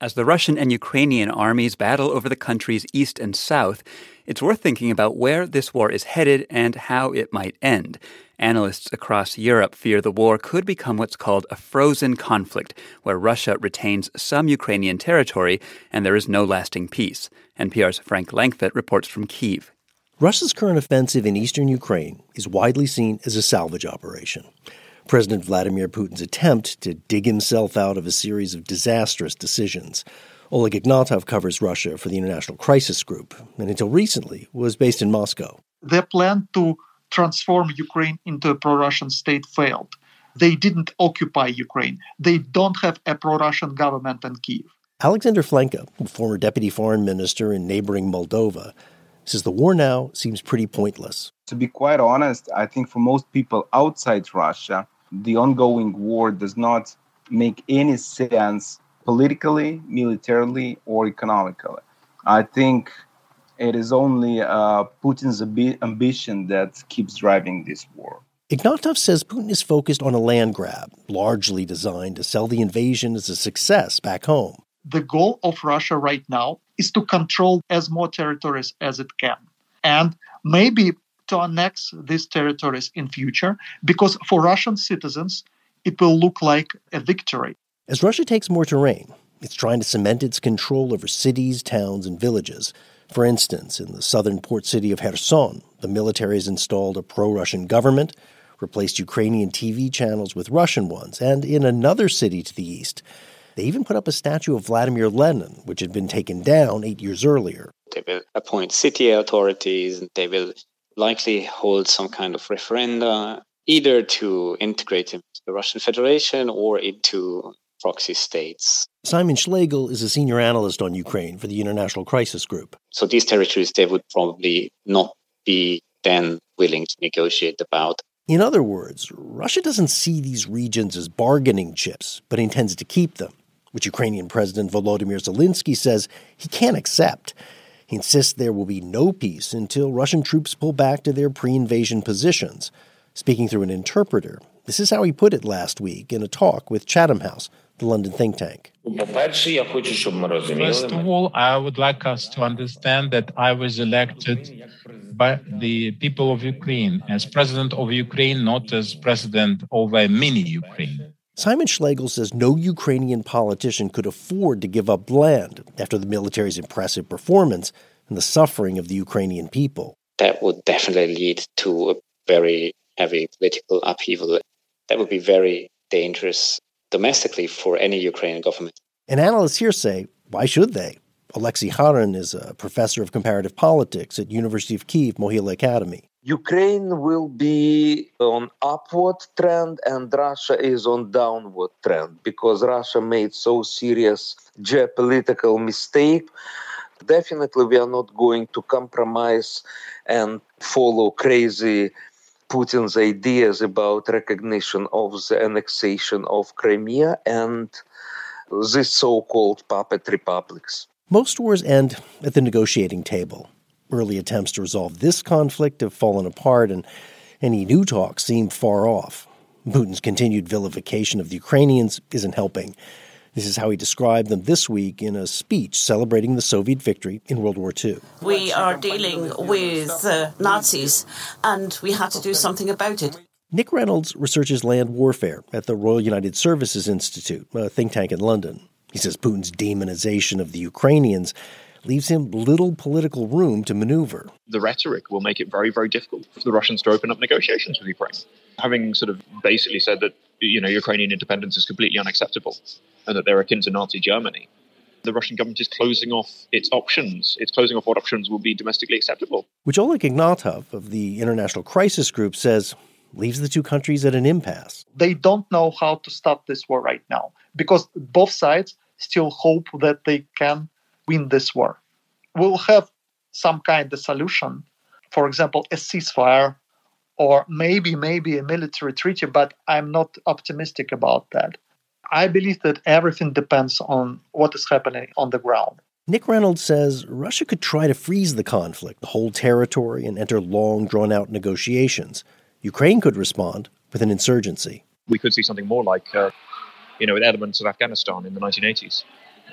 As the Russian and Ukrainian armies battle over the country's east and south, it's worth thinking about where this war is headed and how it might end. Analysts across Europe fear the war could become what's called a frozen conflict, where Russia retains some Ukrainian territory and there is no lasting peace. NPR's Frank Langfitt reports from Kiev. Russia's current offensive in eastern Ukraine is widely seen as a salvage operation. President Vladimir Putin's attempt to dig himself out of a series of disastrous decisions. Oleg Ignatov covers Russia for the International Crisis Group, and until recently was based in Moscow. Their plan to transform Ukraine into a pro Russian state failed. They didn't occupy Ukraine. They don't have a pro Russian government in Kiev. Alexander Flenka, former deputy foreign minister in neighboring Moldova, says the war now seems pretty pointless. To be quite honest, I think for most people outside Russia, the ongoing war does not make any sense politically, militarily, or economically. I think it is only uh, Putin's ab- ambition that keeps driving this war. Ignatov says Putin is focused on a land grab, largely designed to sell the invasion as a success back home. The goal of Russia right now is to control as more territories as it can, and maybe to annex these territories in future, because for Russian citizens, it will look like a victory. As Russia takes more terrain, it's trying to cement its control over cities, towns, and villages. For instance, in the southern port city of Kherson, the military has installed a pro Russian government, replaced Ukrainian TV channels with Russian ones, and in another city to the east, they even put up a statue of Vladimir Lenin, which had been taken down eight years earlier. They will appoint city authorities, and they will likely hold some kind of referenda, either to integrate into the Russian Federation or into proxy states. Simon Schlegel is a senior analyst on Ukraine for the International Crisis Group. So these territories they would probably not be then willing to negotiate about. In other words, Russia doesn't see these regions as bargaining chips, but intends to keep them, which Ukrainian President Volodymyr Zelensky says he can't accept. He insists there will be no peace until Russian troops pull back to their pre invasion positions. Speaking through an interpreter, this is how he put it last week in a talk with Chatham House, the London think tank. First of all, I would like us to understand that I was elected by the people of Ukraine as president of Ukraine, not as president of a mini Ukraine. Simon Schlegel says no Ukrainian politician could afford to give up land after the military's impressive performance and the suffering of the Ukrainian people. That would definitely lead to a very heavy political upheaval. That would be very dangerous domestically for any Ukrainian government. And analysts here say, why should they? Alexei Haran is a professor of comparative politics at University of Kiev Mohyla Academy. Ukraine will be on upward trend and Russia is on downward trend because Russia made so serious geopolitical mistake. Definitely we are not going to compromise and follow crazy Putin's ideas about recognition of the annexation of Crimea and the so called puppet republics. Most wars end at the negotiating table. Early attempts to resolve this conflict have fallen apart, and any new talks seem far off. Putin's continued vilification of the Ukrainians isn't helping. This is how he described them this week in a speech celebrating the Soviet victory in World War II. We are dealing with uh, Nazis, and we had to do something about it. Nick Reynolds researches land warfare at the Royal United Services Institute, a think tank in London. He says Putin's demonization of the Ukrainians leaves him little political room to maneuver. The rhetoric will make it very, very difficult for the Russians to open up negotiations with Ukraine. Having sort of basically said that you know Ukrainian independence is completely unacceptable and that they're akin to Nazi Germany, the Russian government is closing off its options. It's closing off what options will be domestically acceptable. Which Oleg Ignatov of the International Crisis Group says leaves the two countries at an impasse. They don't know how to stop this war right now because both sides still hope that they can win this war. We'll have some kind of solution, for example, a ceasefire or maybe, maybe a military treaty, but I'm not optimistic about that. I believe that everything depends on what is happening on the ground. Nick Reynolds says Russia could try to freeze the conflict, hold territory, and enter long, drawn out negotiations. Ukraine could respond with an insurgency. We could see something more like, uh, you know, with elements of Afghanistan in the 1980s,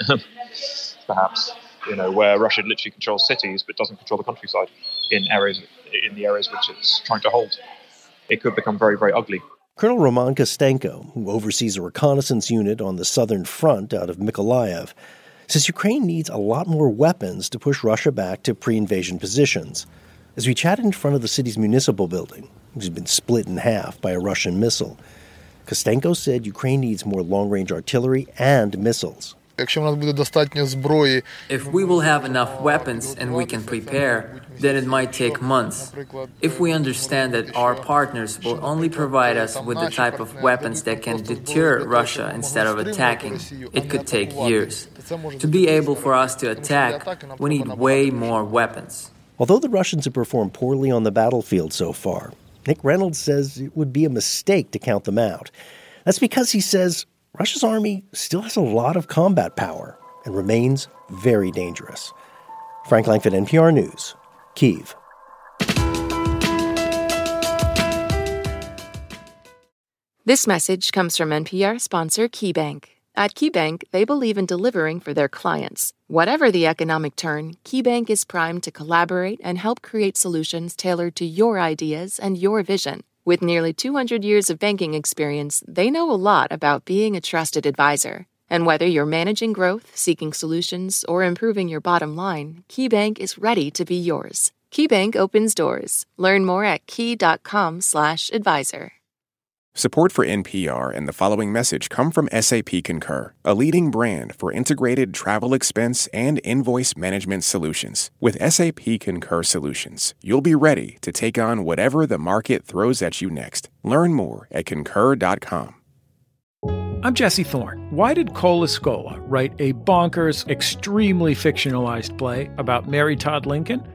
perhaps. You know, where Russia literally controls cities but doesn't control the countryside in areas in the areas which it's trying to hold. It could become very, very ugly. Colonel Roman Kostenko, who oversees a reconnaissance unit on the southern front out of Mykolaiv, says Ukraine needs a lot more weapons to push Russia back to pre invasion positions. As we chatted in front of the city's municipal building, which has been split in half by a Russian missile, Kostenko said Ukraine needs more long range artillery and missiles. If we will have enough weapons and we can prepare, then it might take months. If we understand that our partners will only provide us with the type of weapons that can deter Russia instead of attacking, it could take years. To be able for us to attack, we need way more weapons. Although the Russians have performed poorly on the battlefield so far, Nick Reynolds says it would be a mistake to count them out. That's because he says Russia's army still has a lot of combat power and remains very dangerous. Frank Langfitt, NPR News, Kiev. This message comes from NPR sponsor KeyBank. At KeyBank, they believe in delivering for their clients. Whatever the economic turn, KeyBank is primed to collaborate and help create solutions tailored to your ideas and your vision. With nearly 200 years of banking experience, they know a lot about being a trusted advisor. And whether you're managing growth, seeking solutions, or improving your bottom line, KeyBank is ready to be yours. KeyBank opens doors. Learn more at key.com/advisor. Support for NPR and the following message come from SAP Concur, a leading brand for integrated travel expense and invoice management solutions. With SAP Concur solutions, you'll be ready to take on whatever the market throws at you next. Learn more at concur.com. I'm Jesse Thorne. Why did Cole Escola write a bonkers, extremely fictionalized play about Mary Todd Lincoln?